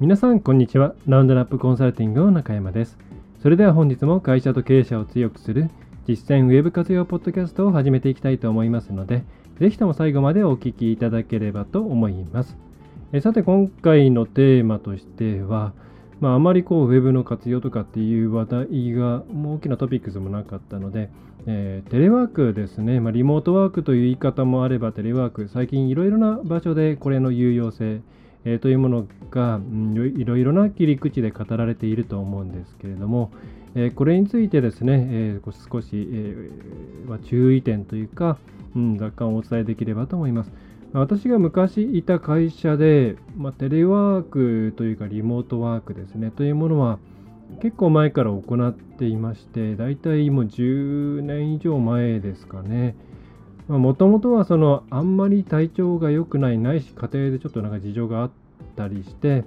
皆さんこんにちは。ラウンドナップコンサルティングの中山です。それでは本日も会社と経営者を強くする実践ウェブ活用ポッドキャストを始めていきたいと思いますのでぜひとも最後までお聞きいただければと思います。えさて今回のテーマとしてはまあ、あまりこうウェブの活用とかっていう話題がもう大きなトピックスもなかったので、えー、テレワークですね、まあ、リモートワークという言い方もあればテレワーク最近いろいろな場所でこれの有用性えー、というものが、うん、いろいろな切り口で語られていると思うんですけれども、えー、これについてですね、えー、少し、えまあ、注意点というか、うん、若干お伝えできればと思います。私が昔いた会社で、まあ、テレワークというかリモートワークですねというものは結構前から行っていまして大体もう10年以上前ですかね。もともとはそのあんまり体調が良くないないし家庭でちょっとなんか事情があったりして、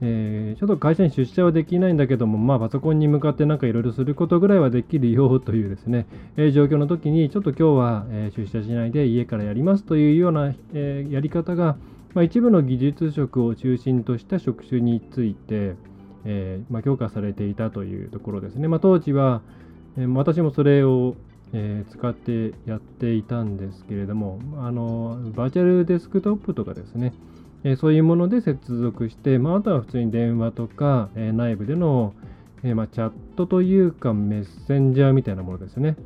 えー、ちょっと会社に出社はできないんだけども、まあ、パソコンに向かってなんかいろいろすることぐらいはできるよというですね、えー、状況の時にちょっと今日は、え、出社しないで家からやりますというような、えやり方が、まあ、一部の技術職を中心とした職種について、えまあ、強化されていたというところですね。まあ、当時は、え私もそれをえー、使ってやっていたんですけれども、あのバーチャルデスクトップとかですね、え、そういうもので接続して、まあ、あとは普通に電話とか、え、内部での、えまあ、チャットというかメッセンジャーみたいなものですね。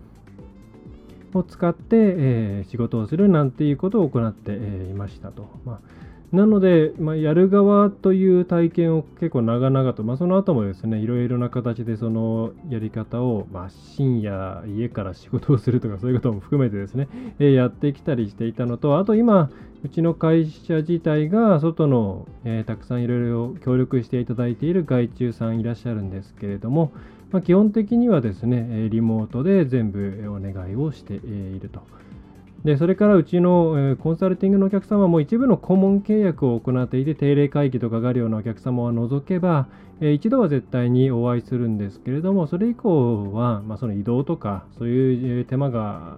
を使って、え仕事をするなんていうことを行って、えいましたと。まあなので、まあ、やる側という体験を結構長々と、まあ、その後もですね、いろいろな形でそのやり方を、まあ、深夜家から仕事をするとかそういうことも含めてですね、えー、やってきたりしていたのと、あと今、うちの会社自体が外の、えー、たくさんいろいろ協力していただいている外注さんいらっしゃるんですけれども、まあ、基本的にはですね、リモートで全部お願いをしていると。でそれからうちの、コンサルティングのお客様も一部の顧問契約を行っていて定例会議とかがあるようなお客様を除けば、えー、一度は絶対にお会いするんですけれどもそれ以降は、まあ、その移動とかそういう手間が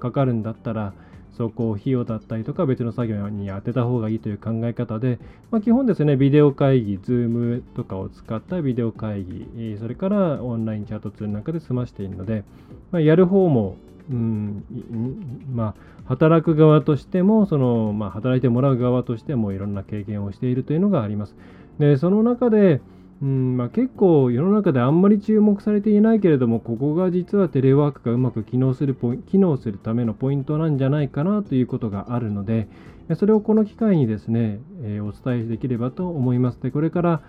かかるんだったら走行費用だったりとか別の作業に当てた方がいいという考え方で、まあ、基本ですね、ビデオ会議、Zoom とかを使ったビデオ会議、それからオンラインチャットツールなんかで済ましているので、まあ、やる方もうん、まあ、働く側としてもその、まあ、働いてもらう側としてもいろんな経験をしているというのがあります。でその中で、うんまあ、結構世の中であんまり注目されていないけれどもここが実はテレワークがうまく機能する機能するためのポイントなんじゃないかなということがあるのでそれをこの機会にですね、えー、お伝えできればと思います。でこれから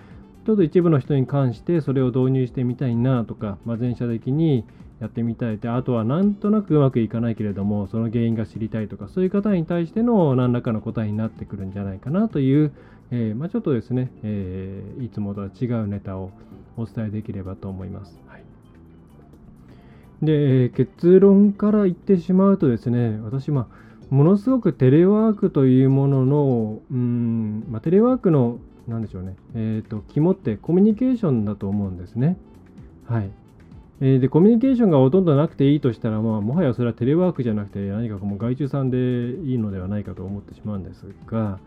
ちょっと一部の人に関してそれを導入してみたいなとか、まあ、全社的にやってみたいであとはなんとなくうまくいかないけれどもその原因が知りたいとかそういう方に対しての何らかの答えになってくるんじゃないかなという、えー、まあ、ちょっとですね、えー、いつもとは違うネタをお伝えできればと思います。はい、で結論から言ってしまうとですね私まあものすごくテレワークというものの、うんまあ、テレワークのなんでしょうね、えっ、ー、と、肝ってコミュニケーションだと思うんですね。はい。えー、でコミュニケーションがほとんどなくていいとしたら、まあ、もはやそれはテレワークじゃなくて何かもう外注さんでいいのではないかと思ってしまうんですが、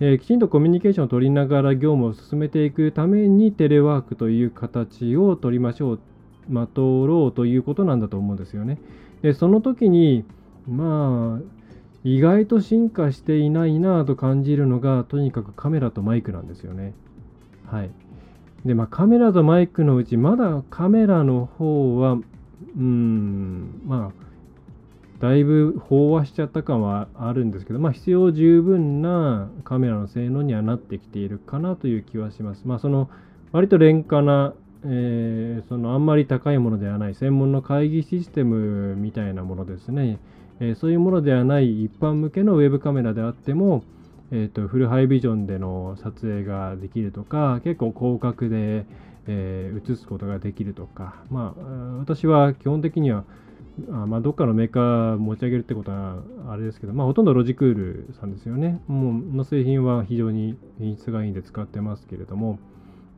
えー、きちんとコミュニケーションを取りながら業務を進めていくためにテレワークという形を取りましょう、まとろうということなんだと思うんですよね。でその時にまあ意外と進化していないなと感じるのがとにかくカメラとマイクなんですよね。はい。で、まあ、カメラとマイクのうち、まだカメラの方は、うん、まあ、だいぶ飽和しちゃった感はあるんですけど、まあ、必要十分なカメラの性能にはなってきているかなという気はします。まあ、その、割と廉価な、えー、そのあんまり高いものではない専門の会議システムみたいなものですね。えー、そういうものではない一般向けのウェブカメラであっても、えーと、フルハイビジョンでの撮影ができるとか結構広角で、えー、移すことができるとか、まあ、私は基本的にはあまあ、どっかのメーカー持ち上げるってことはあれですけど、まあ、ほとんどロジクールさんですよね。もうの製品は非常に品質がいいんで使ってますけれども、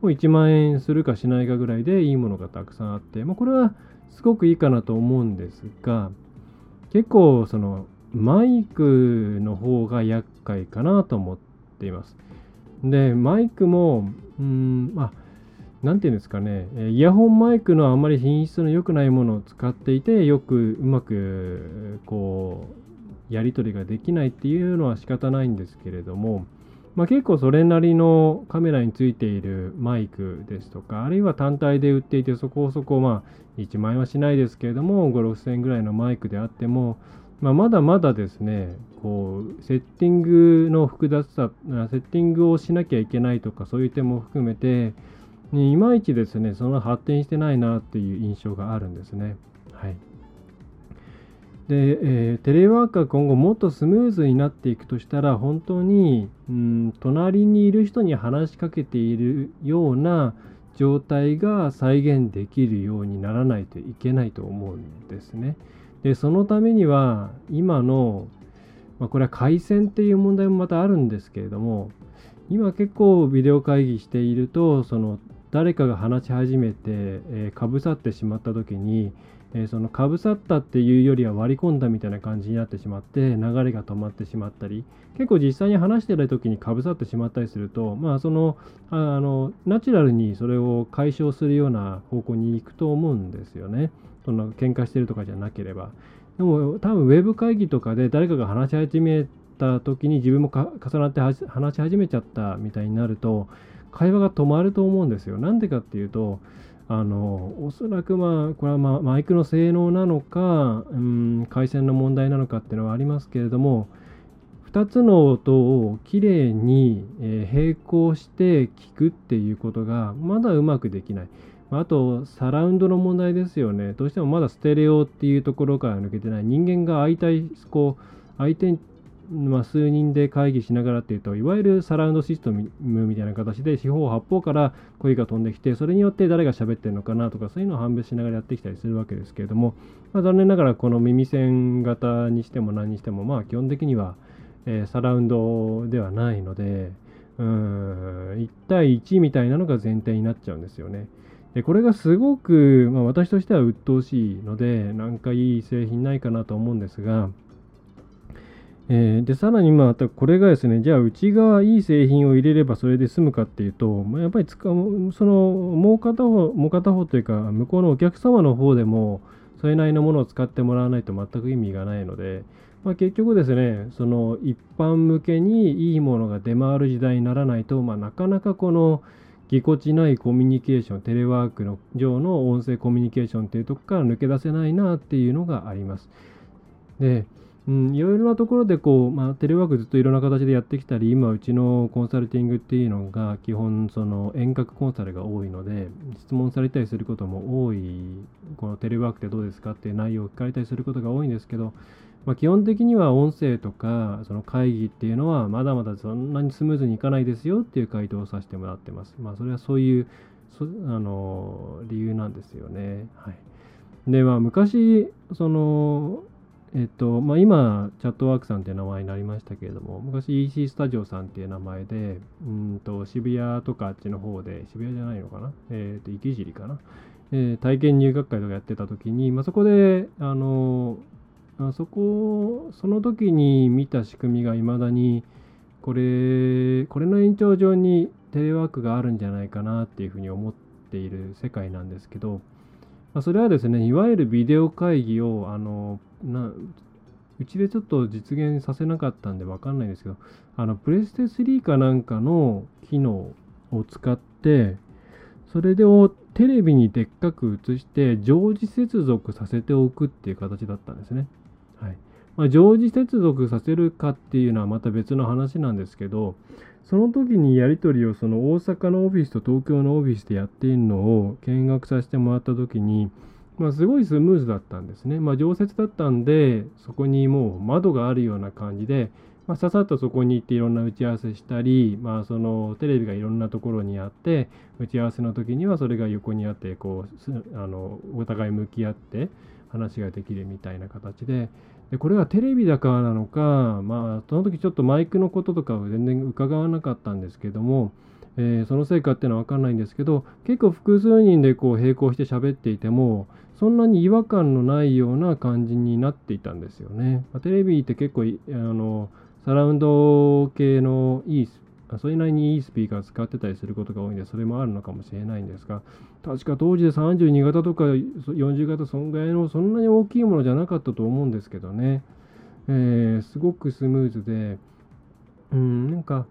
もう1万円するかしないかぐらいでいいものがたくさんあって、まあ、これはすごくいいかなと思うんですが、結構そのマイクの方が厄介かなと思っています。で、マイクも、うん、まあ、なんていうんですかね、イヤホンマイクのあまり品質の良くないものを使っていて、よくうまくこう、やり取りができないっていうのは仕方ないんですけれども、まあ、結構それなりのカメラについているマイクですとか、あるいは単体で売っていて、そこそこまあ1万円はしないですけれども、5、6000円ぐらいのマイクであっても、まあ、まだまだですね、こう、セッティングの複雑さ、セッティングをしなきゃいけないとか、そういう点も含めて、いまいちですね、その発展してないなっていう印象があるんですね。はい。で、えー、テレワークが今後もっとスムーズになっていくとしたら、本当に、うん、隣にいる人に話しかけているような状態が再現できるようにならないといけないと思うんですね。で、そのためには、今の、まあ、これは回線っていう問題もまたあるんですけれども、今結構ビデオ会議していると、その誰かが話し始めて、えー、かぶさってしまった時に、えー、そのかぶさったっていうよりは割り込んだみたいな感じになってしまって流れが止まってしまったり結構実際に話してる時にかぶさってしまったりするとまあそのあのナチュラルにそれを解消するような方向に行くと思うんですよね。その喧嘩してるとかじゃなければでも多分ウェブ会議とかで誰かが話し始めた時に自分も重なって話し始めちゃったみたいになると会話が止まると思うんですよ。なんでかっていうと、あのおそらくまあこれはまマイクの性能なのか、うん、回線の問題なのかっていうのはありますけれども2つの音をきれいに、え並行して聞くっていうことがまだうまくできない。あと、サラウンドの問題ですよね。どうしてもまだステレオっていうところから抜けてない。人間が相対、こう、相手まあ、数人で会議しながらっていうと、いわゆるサラウンドシステムみたいな形で四方八方から声が飛んできて、それによって誰が喋ってるのかなとか、そういうのを判別しながらやってきたりするわけですけれども、まあ、残念ながらこの耳栓型にしても何にしても、まあ基本的には、えー、サラウンドではないので、うん、1対1みたいなのが前提になっちゃうんですよね。でこれがすごく、まあ、私としては鬱陶しいので、なんかいい製品ないかなと思うんですが、えー、で、さらにまたこれがですね、じゃあ内側いい製品を入れればそれで済むかっていうと、まあ、やっぱり使う、その、もう片方、もう片方というか、向こうのお客様の方でも、それなりのものを使ってもらわないと全く意味がないので、まあ、結局ですね、その一般向けにいいものが出回る時代にならないと、まあ、なかなかこのぎこちないコミュニケーション、テレワークの上の音声コミュニケーションっていうとこから抜け出せないなっていうのがあります。で、うん、いろいろなところでこう、まあ、テレワークずっといろんな形でやってきたり、今、うちのコンサルティングっていうのが、基本、その遠隔コンサルが多いので、質問されたりすることも多い、このテレワークってどうですかっていう内容を聞かれたりすることが多いんですけど、まあ、基本的には音声とか、その会議っていうのは、まだまだそんなにスムーズにいかないですよっていう回答をさせてもらってます。まあ、それはそういう、あの理由なんですよね。はい。で、まあ、昔、その、えっとまあ、今、チャットワークさんっていう名前になりましたけれども、昔 EC スタジオさんっていう名前で、うんと渋谷とかあっちの方で、渋谷じゃないのかな、えっ、と池尻かな、えー、体験入学会とかやってた時に、まあ、そこで、あのあそこ、その時に見た仕組みがいまだに、これ、これの延長上にテレワークがあるんじゃないかなっていうふうに思っている世界なんですけど、まあ、それはですね、いわゆるビデオ会議を、あの、なうちでちょっと実現させなかったんで分かんないんですけど、あの、プレステ3かなんかの機能を使って、それをテレビにでっかく映して常時接続させておくっていう形だったんですね。まあ、常時接続させるかっていうのはまた別の話なんですけど、その時にやり取りをその大阪のオフィスと東京のオフィスでやっているのを見学させてもらった時に、まあ、すごいスムーズだったんですね。まあ、常設だったんで、そこにもう窓があるような感じで、まあ、ささっとそこに行っていろんな打ち合わせしたり、まあ、そのテレビがいろんなところにあって打ち合わせの時にはそれが横にあってこうあのお互い向き合って話ができるみたいな形ででこれはテレビだからなのか、まあ、その時ちょっとマイクのこととかは全然伺わなかったんですけども、えー、そのせいかっていうのは分かんないんですけど結構複数人でこう並行して喋っていてもそんなに違和感のないような感じになっていたんですよね。まあ、テレビって結構あのサラウンド系のいいそれなりにいいスピーカー使ってたりすることが多いんで、それもあるのかもしれないんですが、確か当時で32型とか40型、そんぐらいの、そんなに大きいものじゃなかったと思うんですけどね、えー、すごくスムーズで、うん、なんか、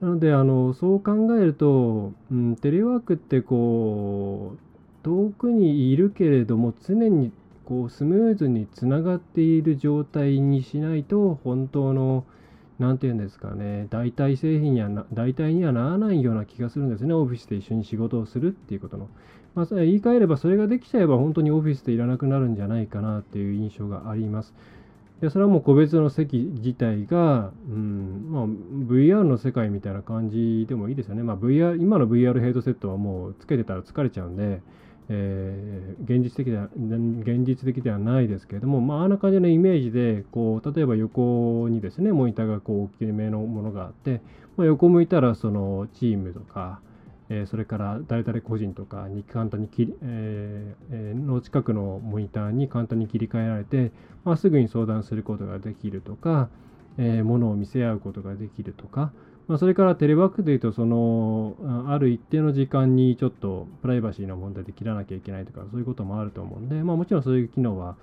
なので、あの、そう考えると、うん、テレワークってこう、遠くにいるけれども、常にこうスムーズにつながっている状態にしないと、本当の、何て言うんですかね、代替製品やな、代替にはならないような気がするんですね、オフィスで一緒に仕事をするっていうことの。まあ、言い換えれば、それができちゃえば、本当にオフィスでいらなくなるんじゃないかなっていう印象があります。でそれはもう個別の席自体が、うんまあ、VR の世界みたいな感じでもいいですよね。まあ、VR 今の VR ヘッドセットはもうつけてたら疲れちゃうんで、えー、現実的では現実的ではないですけれども、まあ、あんな感じのイメージでこう例えば横にですねモニターがこう大きめのものがあって、まあ、横向いたらそのチームとか、えー、それから誰々個人とかに簡単に切、えー、の近くのモニターに簡単に切り替えられて、まあ、すぐに相談することができるとか、えー、物を見せ合うことができるとか、まあ、それからテレワークでいうと、その、ある一定の時間にちょっとプライバシーの問題で切らなきゃいけないとか、そういうこともあると思うんで、まあ、もちろんそういう機能は、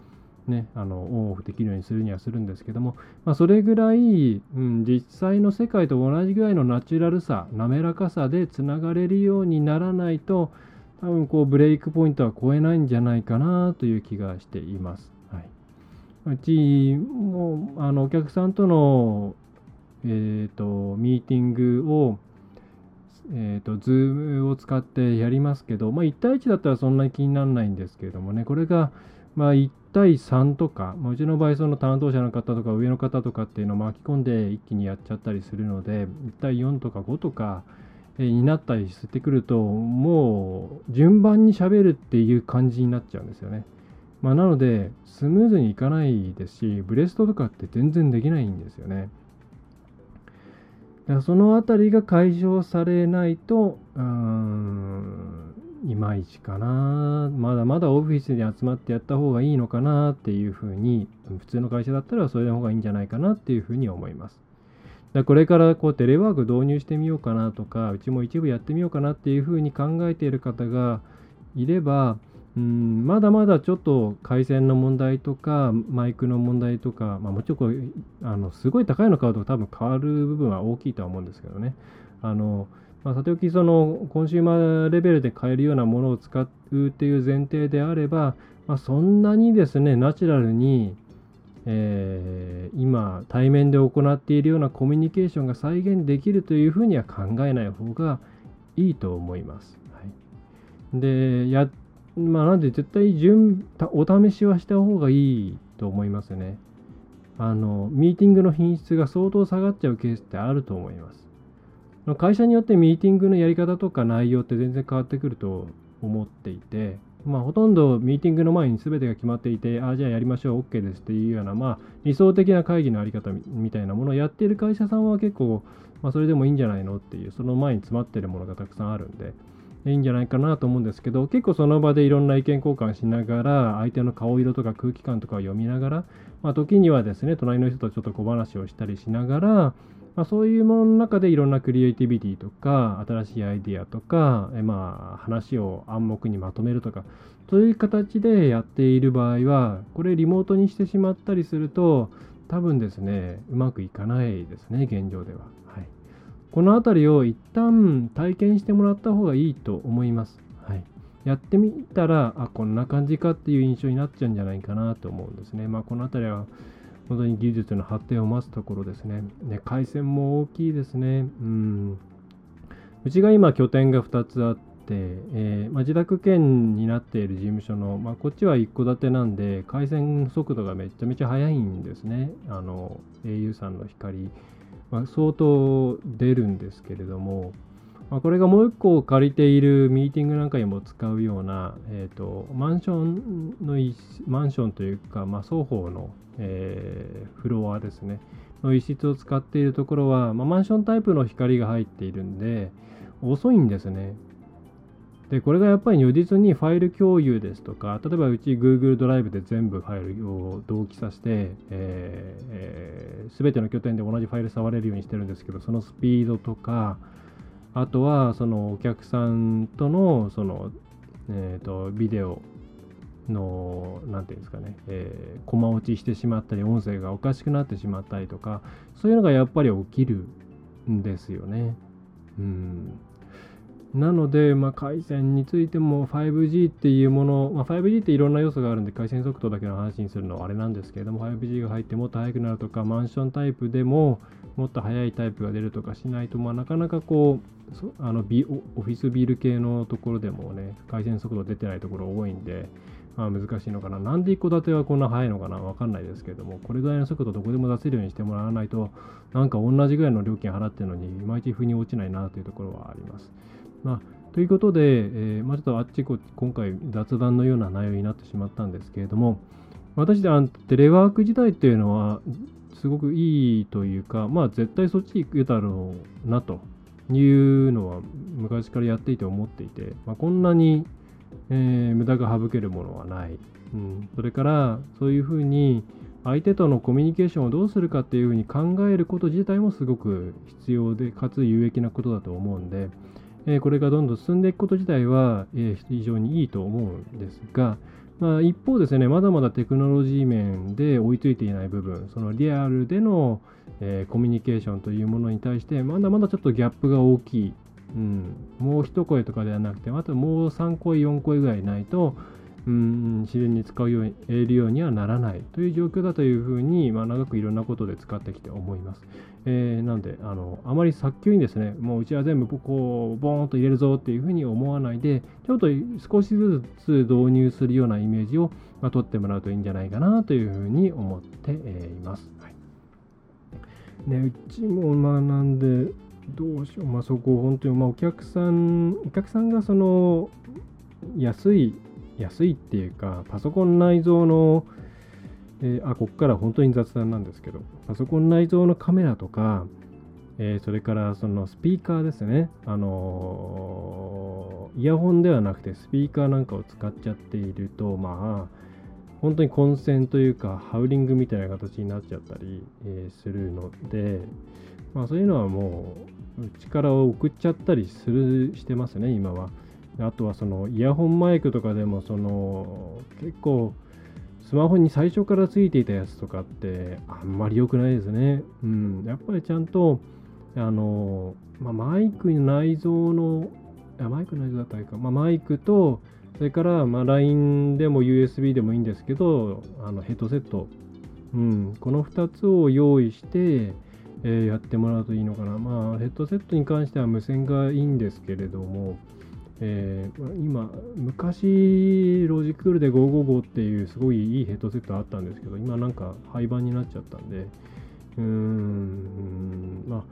ね、あのオンオフできるようにするにはするんですけども、まあ、それぐらい、うん、実際の世界と同じぐらいのナチュラルさ、滑らかさでつながれるようにならないと、多分こうブレイクポイントは超えないんじゃないかなという気がしています。はい、うちもあのお客さんとのえーと、ミーティングを、えーと、 Zoom を使ってやりますけど、まあ、1対1だったらそんなに気にならないんですけれどもね、これが、まあ、1対3とか、まあ、うちの場合、その担当者の方とか上の方とかっていうのを巻き込んで一気にやっちゃったりするので、1対4とか5とか、になったりしてくると、もう順番にしゃべるっていう感じになっちゃうんですよね。まあ、なので、スムーズにいかないですし、ブレストとかって全然できないんですよね。そのあたりが解消されないと、うん、いまいちかな。まだまだオフィスに集まってやった方がいいのかなっていうふうに、普通の会社だったらそれの方がいいんじゃないかなっていうふうに思います。だこれからこうテレワーク導入してみようかなとか、うちも一部やってみようかなっていうふうに考えている方がいれば、うんまだまだちょっと回線の問題とかマイクの問題とか、まあ、もちろんこれあのすごい高いの買うと多分変わる部分は大きいとは思うんですけどねあの、まあ、さておきそのコンシューマーレベルで買えるようなものを使うっていう前提であれば、まあ、そんなにですねナチュラルに、えー、今対面で行っているようなコミュニケーションが再現できるというふうには考えない方がいいと思います。はい、でやまあ、なんで絶対順お試しはした方がいいと思いますね。あの、ミーティングの品質が相当下がっちゃうケースってあると思います。会社によってミーティングのやり方とか内容って全然変わってくると思っていて、まあ、ほとんどミーティングの前に全てが決まっていて、ああ、じゃあやりましょう、OK ですっていうような、まあ、理想的な会議のあり方みたいなものをやっている会社さんは結構、まあ、それでもいいんじゃないのっていう、その前に詰まってるものがたくさんあるんで、いいんじゃないかなと思うんですけど結構その場でいろんな意見交換しながら相手の顔色とか空気感とかを読みながら、まあ、時にはですね隣の人とちょっと小話をしたりしながら、まあ、そういうものの中でいろんなクリエイティビティとか新しいアイディアとか、えまあ、話を暗黙にまとめるとかそういう形でやっている場合はこれリモートにしてしまったりすると多分ですねうまくいかないですね現状では。この辺りを一旦体験してもらった方がいいと思います。はい、やってみたら、あ、こんな感じかっていう印象になっちゃうんじゃないかなと思うんですね。まあ、この辺りは本当に技術の発展を待つところですね。ね回線も大きいですね。うん。うちが今拠点が2つあって、えー、まあ、自宅兼になっている事務所の、まあ、こっちは一戸建てなんで、回線速度がめちゃめちゃ速いんですね。あの、au さんの光まあ、相当出るんですけれども、まあ、これがもう1個借りているミーティングなんかにも使うような、えーと、マンションのマンションというか、まあ、双方の、えー、フロアですね。の一室を使っているところは、まあ、マンションタイプの光が入っているんで遅いんですね。で、これがやっぱり如実にファイル共有ですとか、例えばうち Google ドライブで全部ファイルを同期させて、す、えー、べ、ての拠点で同じファイル触れるようにしてるんですけど、そのスピードとか、あとはそのお客さんとのその、えーと、ビデオの、なんていうんですかね、えー、コマ落ちしてしまったり、音声がおかしくなってしまったりとか、そういうのがやっぱり起きるんですよね。うんなので、まあ、回線についても 5G っていうもの、まあ、5G っていろんな要素があるんで回線速度だけの話にするのはあれなんですけれども 5G が入ってもっと速くなるとかマンションタイプでももっと速いタイプが出るとかしないと、まあ、なかなかこうあのビオフィスビル系のところでもね回線速度出てないところ多いんで、まあ、難しいのかななんで一戸建てはこんな速いのかな？わかんないですけれどもこれぐらいの速度どこでも出せるようにしてもらわないとなんか同じぐらいの料金払ってるのにいまいち腑に落ちないなというところはあります。まあ、ということで、えー、まあ、ちょっとあっちこっち今回雑談のような内容になってしまったんですけれども私であテレワーク時代っていうのはすごくいいというかまあ絶対そっち行くだろうなというのは昔からやっていて思っていて、まあ、こんなに、えー、無駄が省けるものはない、うん、それからそういうふうに相手とのコミュニケーションをどうするかっていうふうに考えること自体もすごく必要でかつ有益なことだと思うんで、えこれがどんどん進んでいくこと自体は、え非常にいいと思うんですが、まあ、一方ですね、まだまだテクノロジー面で追いついていない部分、そのリアルでの、え、コミュニケーションというものに対して、まだまだちょっとギャップが大きい。うん、もう一声とかではなくて、あともう3声、4声ぐらいないと、うん自然に使うように、得るようにはならないという状況だというふうに、まあ、長くいろんなことで使ってきて思います。えー、なんであの、あまり早急にですね、もううちは全部こう、ボーンと入れるぞっていうふうに思わないで、ちょっと少しずつ導入するようなイメージを、まあ、取ってもらうといいんじゃないかなというふうに思っています。はいね、うちもまあなんで、どうしよう、まあ、そこ本当に、まあ、お客さん、お客さんがその安い安いっていうか、パソコン内蔵の、えー、あ、ここから本当に雑談なんですけど、パソコン内蔵のカメラとか、えー、それからそのスピーカーですね、あのー、イヤホンではなくてスピーカーなんかを使っちゃっていると、まあ、本当に混戦というか、ハウリングみたいな形になっちゃったり、えー、するので、まあ、そういうのはもう、力を送っちゃったりするしてますね、今は。あとはそのイヤホンマイクとかでもその結構スマホに最初からついていたやつとかってあんまり良くないですね。うん。やっぱりちゃんとあの、まあ、マイク内蔵のあマイク内蔵だったらいいか、まあ、マイクとそれからまあ LINE でも USB でもいいんですけどあのヘッドセット、うん、この2つを用意して、えー、やってもらうといいのかな。まあヘッドセットに関しては無線がいいんですけれども、えー、今、昔、ロジクールで555っていうすごいいいヘッドセットあったんですけど、今なんか廃盤になっちゃったんで、うーん、まあ、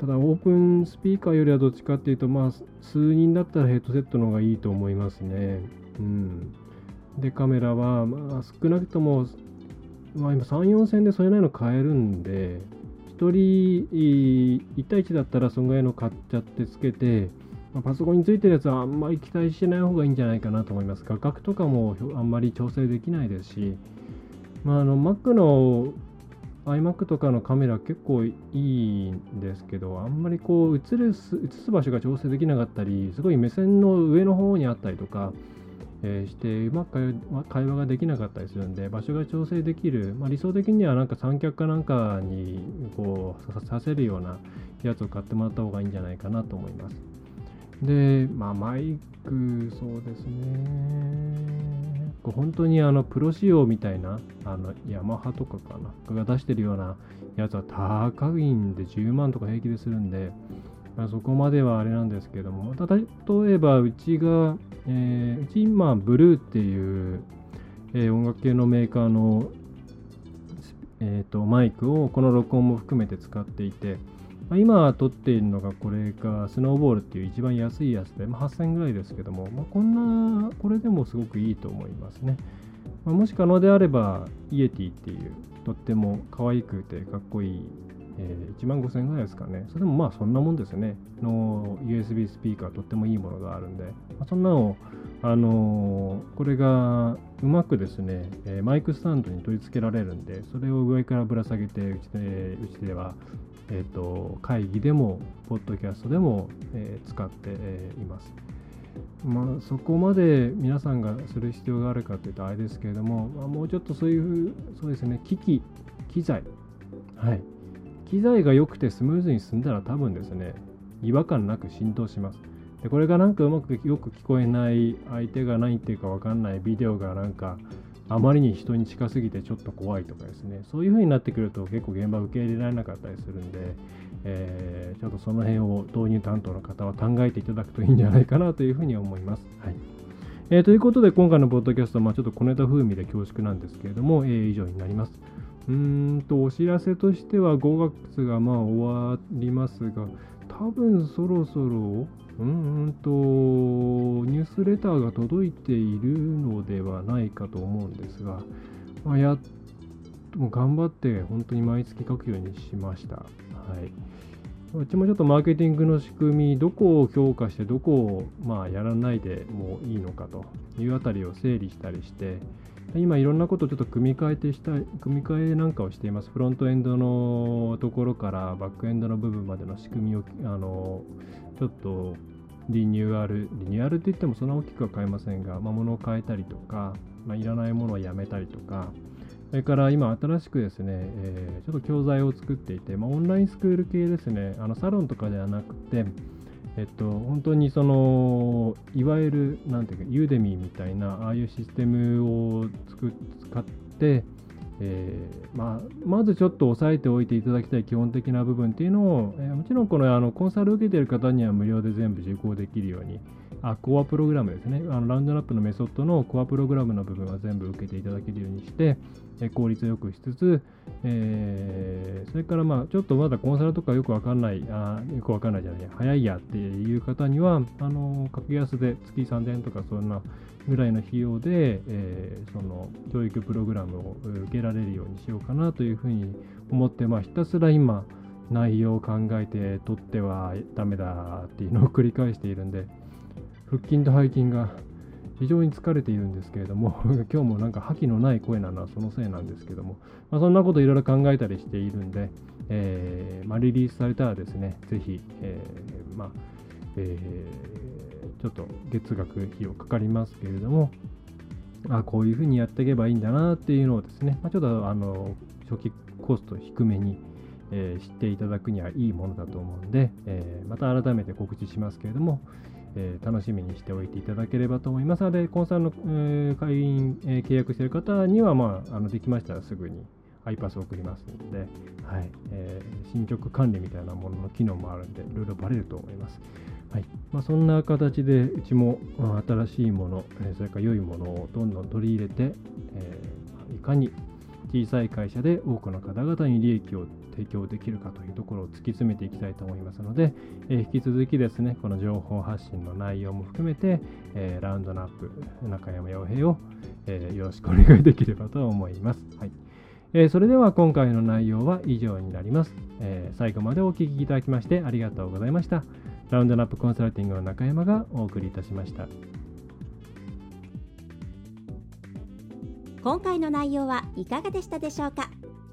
ただオープンスピーカーよりはどっちかっていうと、まあ、数人だったらヘッドセットの方がいいと思いますね。うん。で、カメラは、まあ、少なくとも、まあ今3、4千でそれなりの買えるんで、1人1対1だったらそんぐらいの買っちゃってつけて、まあ、パソコンについてるやつはあんまり期待してない方がいいんじゃないかなと思います。価格とかもあんまり調整できないですし、まあ、あの Mac の iMac とかのカメラ結構いいんですけど、あんまりこう映る映す場所が調整できなかったり、すごい目線の上の方にあったりとか、えー、して、うまく会話ができなかったりするんで、場所が調整できる、まあ、理想的にはなんか三脚かなんかにこうさせるようなやつを買ってもらった方がいいんじゃないかなと思います。で、まあ、マイク、そうですね。本当にあのプロ仕様みたいな、あのヤマハとかかな、が出してるようなやつは高いんで10万とか平気でするんで、まあ、そこまではあれなんですけども、例えばうちが、えー、うち今、ブルーっていう、えー、音楽系のメーカーの、えーと、マイクをこの録音も含めて使っていて、まあ、今撮っているのがこれがスノーボールっていう一番安いやつで、まあ、8000円ぐらいですけども、まあ、こんなこれでもすごくいいと思いますね、まあ、もし可能であればイエティっていうとっても可愛くてかっこいいえー、1万5000円ぐらいですかね。それでもまあそんなもんですよね。の USB スピーカーとってもいいものがあるんで、まあ、そんなのあのー、これがうまくですね、えー、マイクスタンドに取り付けられるんで、それを上からぶら下げて、うちでうちでは、えーと、会議でも、ポッドキャストでも、えー、使って、えいます。まあ、そこまで皆さんがする必要があるかというとあれですけれども、まあ、もうちょっとそういうそうですね機器機材はい機材が良くてスムーズに進んだら多分ですね、違和感なく浸透します。でこれがなんかうまくよく聞こえない相手が何言ってるか分かんないビデオがなんかあまりに人に近すぎてちょっと怖いとかですねそういう風になってくると結構現場受け入れられなかったりするんで、えー、ちょっとその辺を導入担当の方は考えていただくといいんじゃないかなというふうに思います。はいえー、ということで今回のポッドキャストはまあちょっと小ネタ風味で恐縮なんですけれども、えー、以上になります。うんと、お知らせとしては5月がまあ終わりますが、多分そろそろ、うんと、ニュースレターが届いているのではないかと思うんですが、まあ、やっと頑張って本当に毎月書くようにしました。はい。うちもちょっとマーケティングの仕組み、どこを強化して、どこをまあやらないでもいいのかというあたりを整理したりして、今いろんなことをちょっと組み替えてしたい、組み替えなんかをしています。フロントエンドのところからバックエンドの部分までの仕組みを、あの、ちょっとリニューアル、リニューアルって言ってもそんな大きくは変えませんが、まあ、物を変えたりとか、まあ、いらないものをやめたりとか、それから今新しくですね、えー、ちょっと教材を作っていて、まあ、オンラインスクール系ですね、あのサロンとかではなくて、えっと、本当にその、いわゆる、なんていうか、ユーデミーみたいな、ああいうシステムを使って、えー、まあ、まずちょっと押さえておいていただきたい基本的な部分っていうのを、えー、もちろんこのあのコンサル受けている方には無料で全部受講できるように、あコアプログラムですね。あの、ラウンドナップのメソッドのコアプログラムの部分は全部受けていただけるようにして、え効率よくしつつ、えー、それからまあちょっとまだコンサルとかよくわかんない、あよくわかんないじゃない、早いやっていう方には、あの格安で月3000円とかそんなぐらいの費用で、えー、その教育プログラムを受けられるようにしようかなというふうに思って、まあ、ひたすら今、内容を考えて取ってはダメだっていうのを繰り返しているんで、腹筋と背筋が非常に疲れているんですけれども、今日もなんか覇気のない声なのはそのせいなんですけども、まあ、そんなこといろいろ考えたりしているんで、えー、まあ、リリースされたらですね、ぜひ、えー、まあ、えー、ちょっと月額費用かかりますけれども、あこういうふうにやっていけばいいんだなっていうのをですね、まあ、ちょっとあの初期コスト低めに、えー、知っていただくにはいいものだと思うんで、えー、また改めて告知しますけれども、えー、楽しみにしておいていただければと思いますので、コンサルの、えー、会員、えー、契約している方には、まあ、あのできましたらすぐに iPass を送りますので、はいえー、進捗管理みたいなものの機能もあるんで、いろいろバレると思います。はいまあ、そんな形で、うちも、新しいもの、えそれから良いものをどんどん取り入れて、えいかに小さい会社で多くの方々に利益を提供できるかというところを突き詰めていきたいと思いますので、えー、引き続きですね、この情報発信の内容も含めて、えー、ラウンドナップ中山洋平を、えー、よろしくお願いできればと思います。はいえー、それでは今回の内容は以上になります、えー、最後までお聴きいただきましてありがとうございました。ラウンドナップコンサルティングの中山がお送りいたしました。今回の内容はいかがでしたでしょうか？